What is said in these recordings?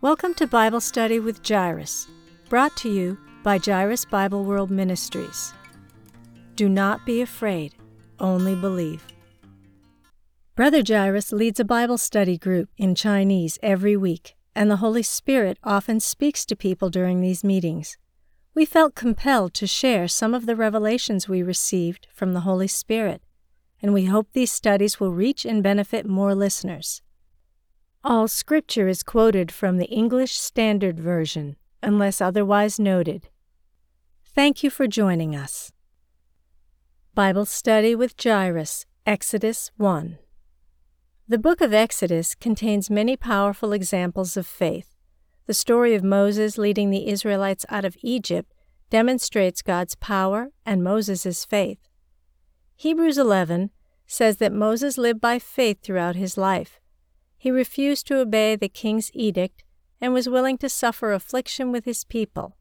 Welcome to Bible Study with Jairus, brought to you by Jairus Bible World Ministries. Do not be afraid, only believe. Brother Jairus leads a Bible study group in Chinese every week, and the Holy Spirit often speaks to people during these meetings. We felt compelled to share some of the revelations we received from the Holy Spirit, and we hope these studies will reach and benefit more listeners. All scripture is quoted from the English Standard Version, unless otherwise noted. Thank you for joining us. Bible Study with Jairus, Exodus 1. The book of Exodus contains many powerful examples of faith. The story of Moses leading the Israelites out of Egypt demonstrates God's power and Moses' faith. Hebrews 11 says that Moses lived by faith throughout his life he refused to obey the king's edict and was willing to suffer affliction with his people.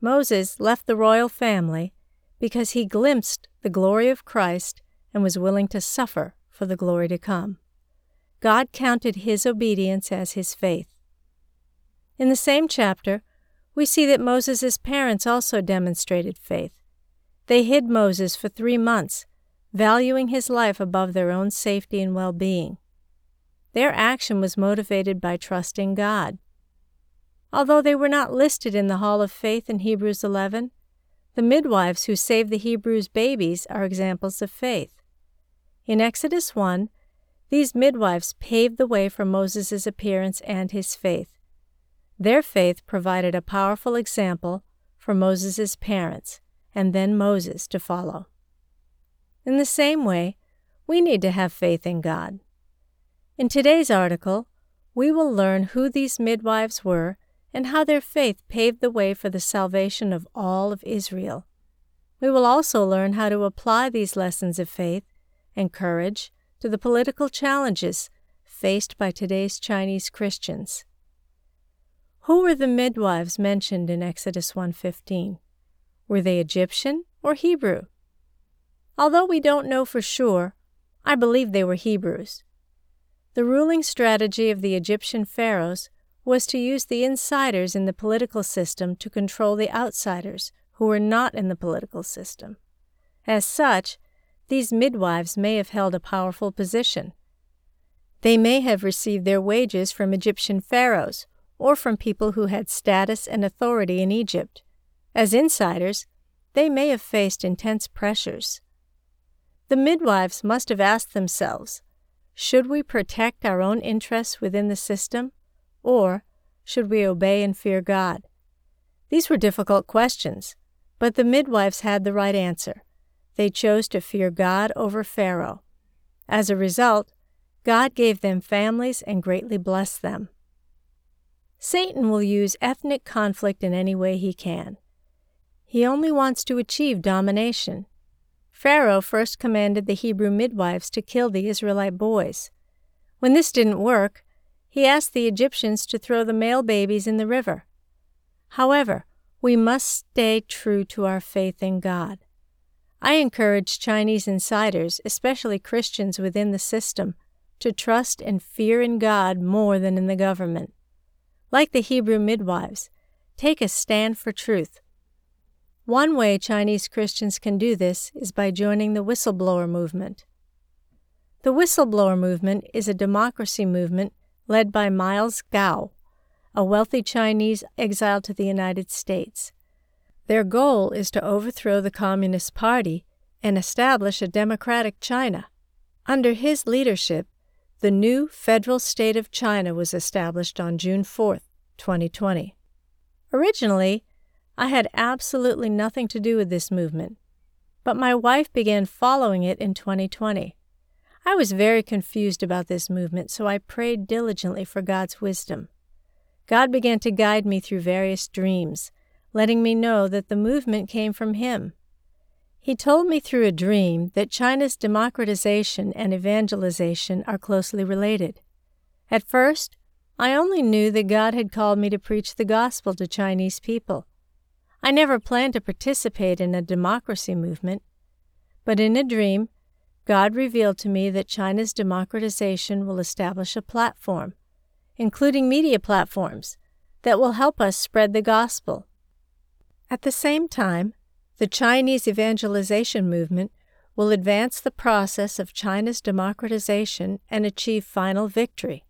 Moses left the royal family because he glimpsed the glory of Christ and was willing to suffer for the glory to come. God counted his obedience as his faith. In the same chapter, we see that Moses' parents also demonstrated faith. They hid Moses for three months, valuing his life above their own safety and well being. Their action was motivated by trusting God. Although they were not listed in the Hall of Faith in Hebrews 11, the midwives who saved the Hebrews' babies are examples of faith. In Exodus 1, these midwives paved the way for Moses' appearance and his faith. Their faith provided a powerful example for Moses' parents and then Moses to follow. In the same way, we need to have faith in God. In today's article, we will learn who these midwives were and how their faith paved the way for the salvation of all of Israel. We will also learn how to apply these lessons of faith and courage to the political challenges faced by today's Chinese Christians. Who were the midwives mentioned in Exodus 1:15? Were they Egyptian or Hebrew? Although we don't know for sure, I believe they were Hebrews. The ruling strategy of the Egyptian pharaohs was to use the insiders in the political system to control the outsiders who were not in the political system. As such, these midwives may have held a powerful position. They may have received their wages from Egyptian pharaohs or from people who had status and authority in Egypt. As insiders, they may have faced intense pressures. The midwives must have asked themselves should we protect our own interests within the system, or should we obey and fear God? These were difficult questions, but the midwives had the right answer. They chose to fear God over Pharaoh. As a result, God gave them families and greatly blessed them. Satan will use ethnic conflict in any way he can. He only wants to achieve domination. Pharaoh first commanded the Hebrew midwives to kill the Israelite boys. When this didn't work, he asked the Egyptians to throw the male babies in the river. However, we must stay true to our faith in God. I encourage Chinese insiders, especially Christians within the system, to trust and fear in God more than in the government. Like the Hebrew midwives, take a stand for truth one way Chinese Christians can do this is by joining the whistleblower movement. The whistleblower movement is a democracy movement led by Miles Guo, a wealthy Chinese exiled to the United States. Their goal is to overthrow the Communist Party and establish a democratic China. Under his leadership, the new federal state of China was established on June 4, 2020. Originally, I had absolutely nothing to do with this movement, but my wife began following it in 2020. I was very confused about this movement, so I prayed diligently for God's wisdom. God began to guide me through various dreams, letting me know that the movement came from Him. He told me through a dream that China's democratization and evangelization are closely related. At first, I only knew that God had called me to preach the gospel to Chinese people. I never planned to participate in a democracy movement, but in a dream, God revealed to me that China's democratization will establish a platform. including media platforms, that will help us spread the gospel. At the same time, the Chinese evangelization movement will advance the process of China's democratization and achieve final victory.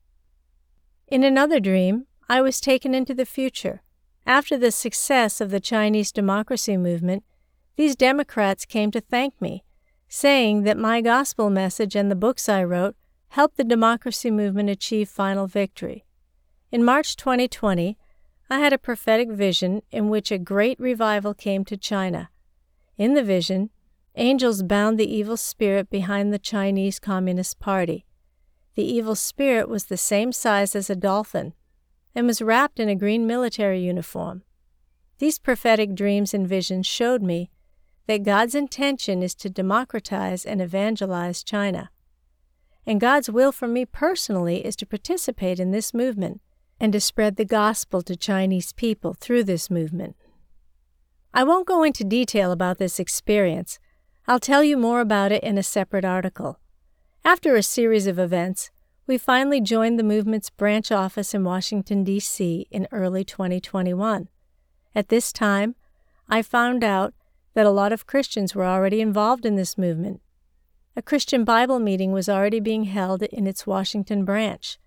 In another dream, I was taken into the future. After the success of the Chinese democracy movement, these Democrats came to thank me, saying that my gospel message and the books I wrote helped the democracy movement achieve final victory. In March 2020, I had a prophetic vision in which a great revival came to China. In the vision, angels bound the evil spirit behind the Chinese Communist Party. The evil spirit was the same size as a dolphin and was wrapped in a green military uniform. These prophetic dreams and visions showed me that God's intention is to democratize and evangelize China. And God's will for me personally is to participate in this movement and to spread the gospel to Chinese people through this movement. I won't go into detail about this experience. I'll tell you more about it in a separate article. After a series of events, we finally joined the movement's branch office in Washington, D.C. in early 2021. At this time, I found out that a lot of Christians were already involved in this movement. A Christian Bible meeting was already being held in its Washington branch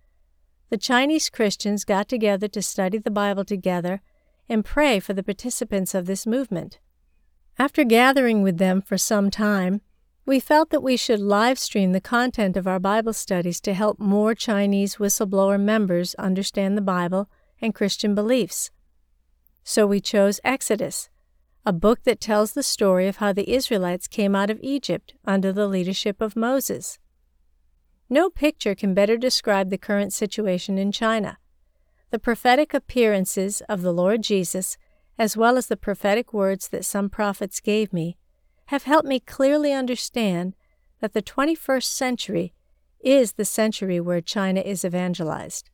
the Chinese Christians got together to study the Bible together and pray for the participants of this movement. After gathering with them for some time, we felt that we should live stream the content of our Bible studies to help more Chinese whistleblower members understand the Bible and Christian beliefs. So we chose Exodus, a book that tells the story of how the Israelites came out of Egypt under the leadership of Moses. No picture can better describe the current situation in China. The prophetic appearances of the Lord Jesus, as well as the prophetic words that some prophets gave me, have helped me clearly understand that the 21st century is the century where China is evangelized.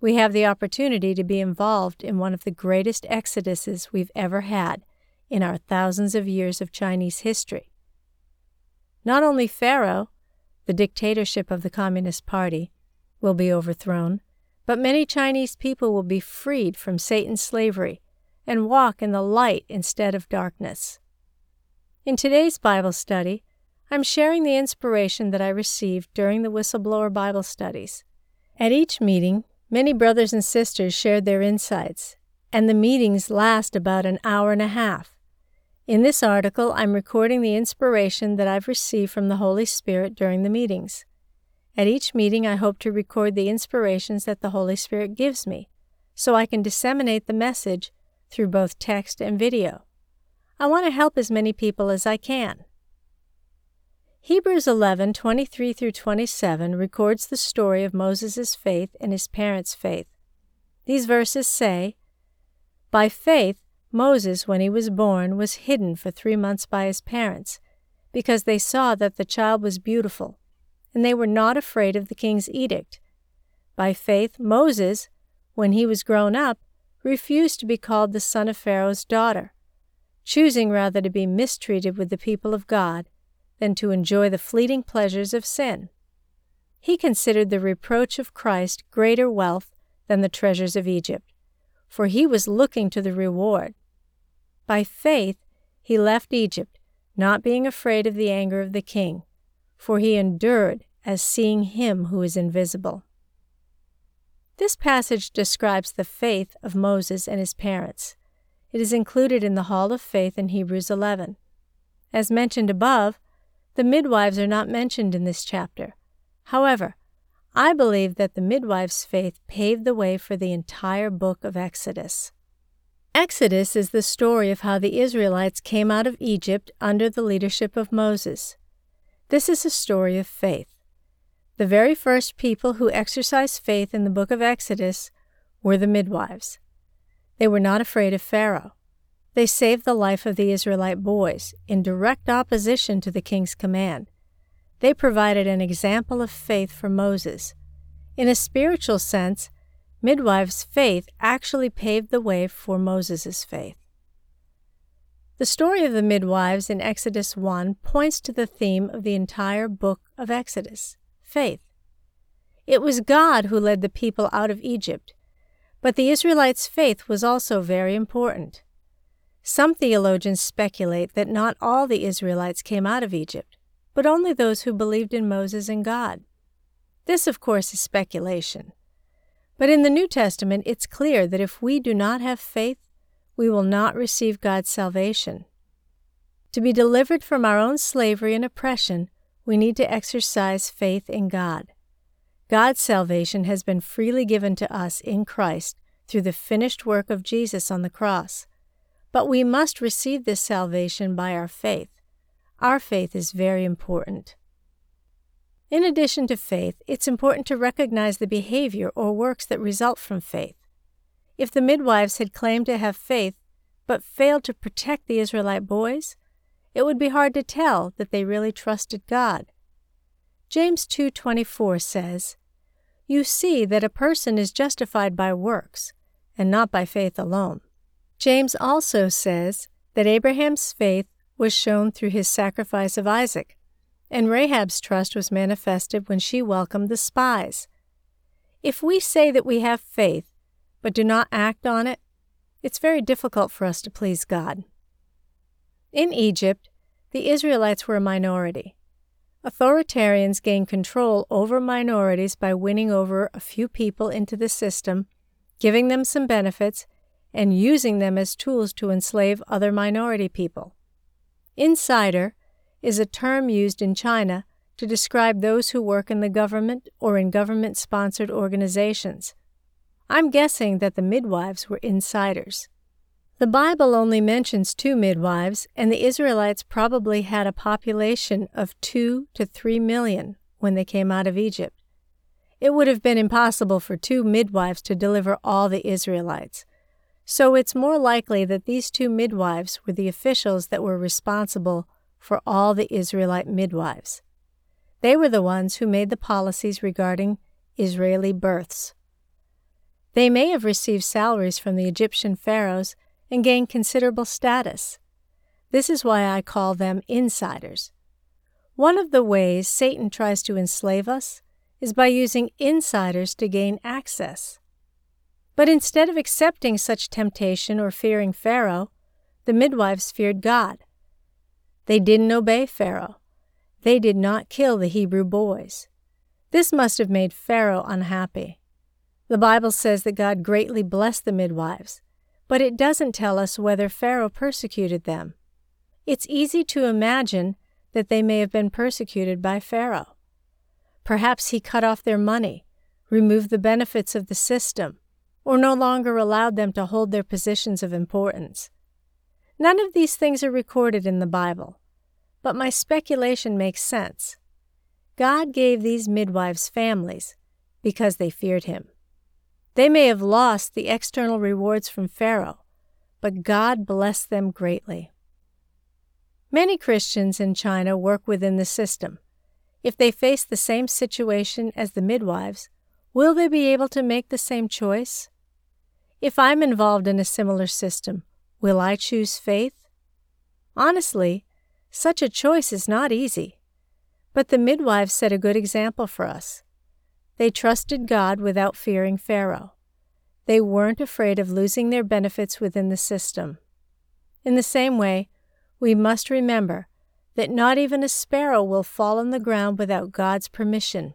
We have the opportunity to be involved in one of the greatest exoduses we've ever had in our thousands of years of Chinese history. Not only Pharaoh, the dictatorship of the Communist Party, will be overthrown, but many Chinese people will be freed from Satan's slavery and walk in the light instead of darkness. In today's Bible study, I'm sharing the inspiration that I received during the Whistleblower Bible studies. At each meeting, many brothers and sisters shared their insights, and the meetings last about an hour and a half. In this article, I'm recording the inspiration that I've received from the Holy Spirit during the meetings. At each meeting, I hope to record the inspirations that the Holy Spirit gives me, so I can disseminate the message through both text and video. I want to help as many people as I can. Hebrews 11:23 through 27 records the story of Moses' faith and his parents' faith. These verses say, By faith, Moses, when he was born, was hidden for three months by his parents, because they saw that the child was beautiful, and they were not afraid of the king's edict. By faith, Moses, when he was grown up, refused to be called the son of Pharaoh's daughter, choosing rather to be mistreated with the people of God than to enjoy the fleeting pleasures of sin. He considered the reproach of Christ greater wealth than the treasures of Egypt, for he was looking to the reward. By faith he left Egypt, not being afraid of the anger of the king, for he endured as seeing him who is invisible. This passage describes the faith of Moses and his parents. It is included in the Hall of Faith in Hebrews 11. As mentioned above, the midwives are not mentioned in this chapter. However, I believe that the midwives' faith paved the way for the entire book of Exodus. Exodus is the story of how the Israelites came out of Egypt under the leadership of Moses. This is a story of faith. The very first people who exercised faith in the book of Exodus were the midwives. They were not afraid of Pharaoh. They saved the life of the Israelite boys in direct opposition to the king's command. They provided an example of faith for Moses. In a spiritual sense, midwives' faith actually paved the way for Moses' faith. The story of the midwives in Exodus 1 points to the theme of the entire book of Exodus faith. It was God who led the people out of Egypt, but the Israelites' faith was also very important. Some theologians speculate that not all the Israelites came out of Egypt, but only those who believed in Moses and God. This, of course, is speculation. But in the New Testament, it's clear that if we do not have faith, we will not receive God's salvation. To be delivered from our own slavery and oppression, we need to exercise faith in God. God's salvation has been freely given to us in Christ through the finished work of Jesus on the cross. But we must receive this salvation by our faith. Our faith is very important. In addition to faith, it's important to recognize the behavior or works that result from faith. If the midwives had claimed to have faith but failed to protect the Israelite boys, it would be hard to tell that they really trusted God. James 2:24 says, "You see that a person is justified by works, and not by faith alone." James also says that Abraham's faith was shown through his sacrifice of Isaac, and Rahab's trust was manifested when she welcomed the spies. If we say that we have faith, but do not act on it, it's very difficult for us to please God. In Egypt, the Israelites were a minority. Authoritarians gain control over minorities by winning over a few people into the system, giving them some benefits, and using them as tools to enslave other minority people. Insider is a term used in China to describe those who work in the government or in government sponsored organizations. I'm guessing that the midwives were insiders. The Bible only mentions two midwives, and the Israelites probably had a population of two to three million when they came out of Egypt. It would have been impossible for two midwives to deliver all the Israelites. So it's more likely that these two midwives were the officials that were responsible for all the Israelite midwives. They were the ones who made the policies regarding Israeli births. They may have received salaries from the Egyptian pharaohs and gain considerable status. This is why I call them insiders. One of the ways Satan tries to enslave us is by using insiders to gain access. But instead of accepting such temptation or fearing Pharaoh, the midwives feared God. They didn't obey Pharaoh. They did not kill the Hebrew boys. This must have made Pharaoh unhappy. The Bible says that God greatly blessed the midwives, but it doesn't tell us whether Pharaoh persecuted them. It's easy to imagine that they may have been persecuted by Pharaoh. Perhaps he cut off their money, removed the benefits of the system, or no longer allowed them to hold their positions of importance. None of these things are recorded in the Bible, but my speculation makes sense. God gave these midwives families because they feared him. They may have lost the external rewards from Pharaoh, but God blessed them greatly. Many Christians in China work within the system. If they face the same situation as the midwives, will they be able to make the same choice? If I'm involved in a similar system, will I choose faith? Honestly, such a choice is not easy. But the midwives set a good example for us. They trusted God without fearing Pharaoh. They weren't afraid of losing their benefits within the system. In the same way, we must remember that not even a sparrow will fall on the ground without God's permission.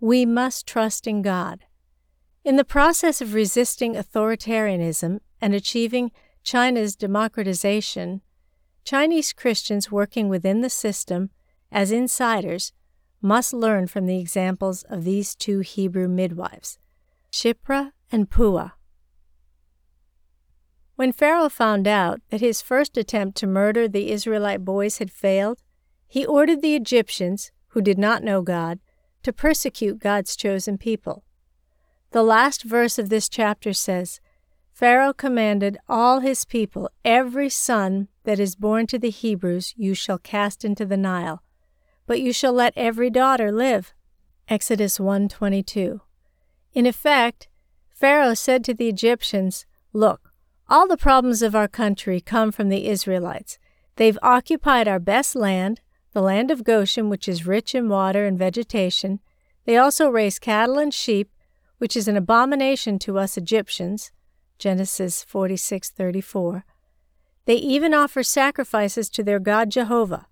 We must trust in God. In the process of resisting authoritarianism and achieving China's democratization, Chinese Christians working within the system as insiders must learn from the examples of these two Hebrew midwives, Shiphrah and Puah. When Pharaoh found out that his first attempt to murder the Israelite boys had failed, he ordered the Egyptians, who did not know God, to persecute God's chosen people. The last verse of this chapter says, Pharaoh commanded all his people, Every son that is born to the Hebrews you shall cast into the Nile, but you shall let every daughter live. Exodus 1:22. In effect, Pharaoh said to the Egyptians, Look, all the problems of our country come from the Israelites. They've occupied our best land, the land of Goshen, which is rich in water and vegetation, They also raise cattle and sheep, which is an abomination to us Egyptians. Genesis 46:34. They even offer sacrifices to their god Jehovah.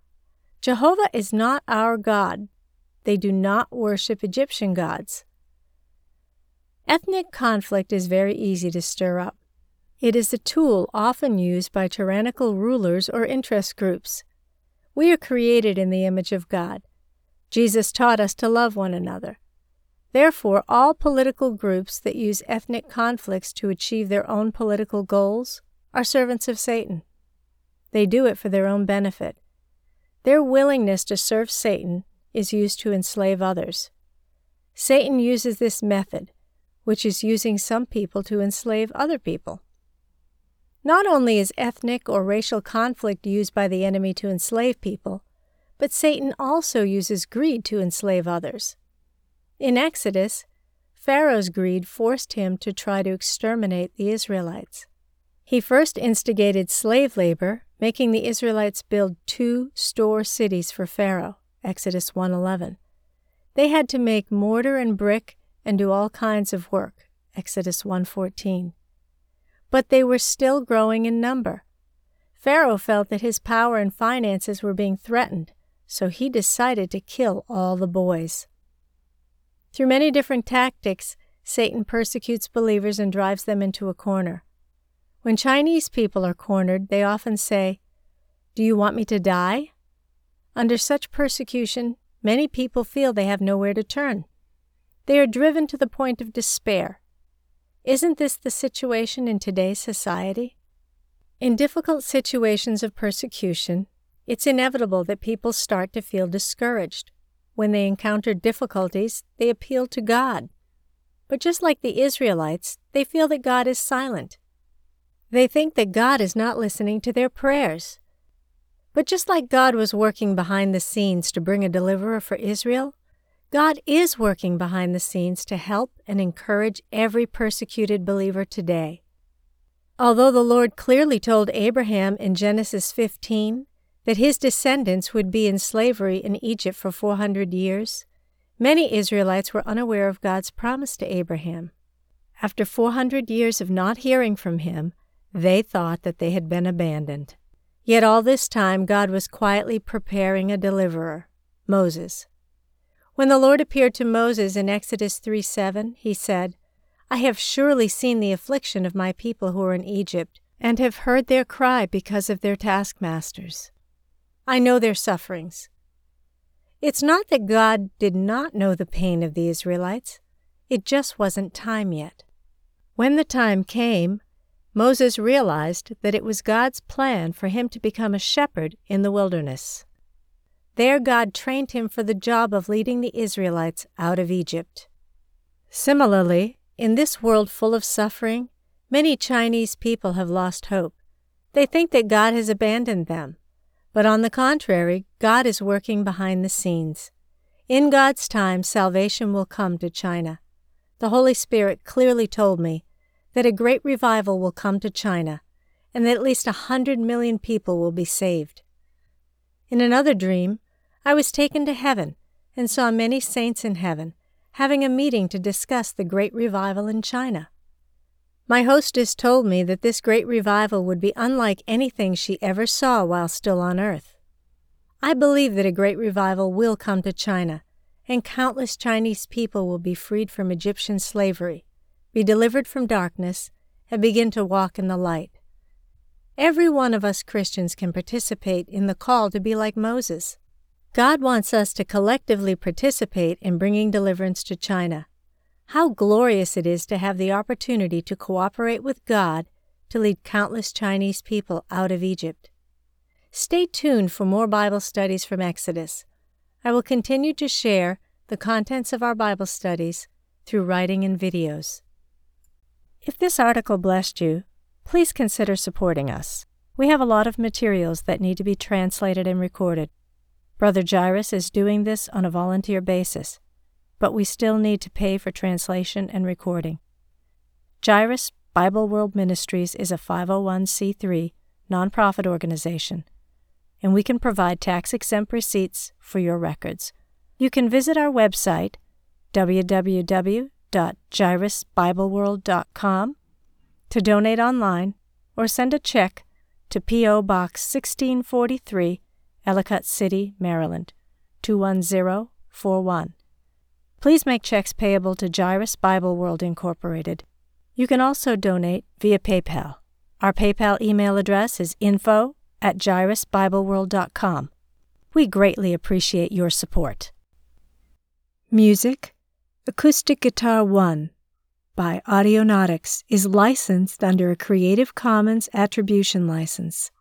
Jehovah is not our God. They do not worship Egyptian gods. Ethnic conflict is very easy to stir up. It is a tool often used by tyrannical rulers or interest groups. We are created in the image of God. Jesus taught us to love one another. Therefore, all political groups that use ethnic conflicts to achieve their own political goals are servants of Satan. They do it for their own benefit. Their willingness to serve Satan is used to enslave others. Satan uses this method, which is using some people to enslave other people. Not only is ethnic or racial conflict used by the enemy to enslave people, but Satan also uses greed to enslave others. In Exodus, Pharaoh's greed forced him to try to exterminate the Israelites. He first instigated slave labor, making the Israelites build two store cities for Pharaoh. Exodus 1:11. They had to make mortar and brick and do all kinds of work. Exodus 1:14. But they were still growing in number. Pharaoh felt that his power and finances were being threatened, so he decided to kill all the boys. Through many different tactics, Satan persecutes believers and drives them into a corner. When Chinese people are cornered, they often say, Do you want me to die? Under such persecution, many people feel they have nowhere to turn. They are driven to the point of despair. Isn't this the situation in today's society? In difficult situations of persecution, it's inevitable that people start to feel discouraged. When they encounter difficulties, they appeal to God. But just like the Israelites, they feel that God is silent. They think that God is not listening to their prayers. But just like God was working behind the scenes to bring a deliverer for Israel, God is working behind the scenes to help and encourage every persecuted believer today. Although the Lord clearly told Abraham in Genesis 15 that his descendants would be in slavery in Egypt for 400 years, many Israelites were unaware of God's promise to Abraham. After 400 years of not hearing from him, they thought that they had been abandoned. Yet all this time God was quietly preparing a deliverer, Moses. When the Lord appeared to Moses in Exodus 3 7, he said, I have surely seen the affliction of my people who are in Egypt, and have heard their cry because of their taskmasters. I know their sufferings. It's not that God did not know the pain of the Israelites, it just wasn't time yet. When the time came, Moses realized that it was God's plan for him to become a shepherd in the wilderness. There, God trained him for the job of leading the Israelites out of Egypt. Similarly, in this world full of suffering, many Chinese people have lost hope. They think that God has abandoned them. But on the contrary, God is working behind the scenes. In God's time, salvation will come to China. The Holy Spirit clearly told me that a great revival will come to China and that at least a hundred million people will be saved. In another dream, I was taken to heaven and saw many saints in heaven having a meeting to discuss the great revival in China. My hostess told me that this great revival would be unlike anything she ever saw while still on earth. I believe that a great revival will come to China, and countless Chinese people will be freed from Egyptian slavery, be delivered from darkness, and begin to walk in the light. Every one of us Christians can participate in the call to be like Moses. God wants us to collectively participate in bringing deliverance to China. How glorious it is to have the opportunity to cooperate with God to lead countless Chinese people out of Egypt. Stay tuned for more Bible studies from Exodus. I will continue to share the contents of our Bible studies through writing and videos. If this article blessed you, please consider supporting us. We have a lot of materials that need to be translated and recorded. Brother Jairus is doing this on a volunteer basis but we still need to pay for translation and recording. Jairus Bible World Ministries is a 501c3 nonprofit organization, and we can provide tax exempt receipts for your records. You can visit our website www.jairusbibleworld.com, to donate online, or send a check to P.O. Box 1643, Ellicott City, Maryland 21041. Please make checks payable to Jairus Bible World Incorporated. You can also donate via PayPal. Our PayPal email address is info at jairusbibleworld.com. We greatly appreciate your support. Music Acoustic Guitar 1 by Audionautix is licensed under a Creative Commons Attribution License.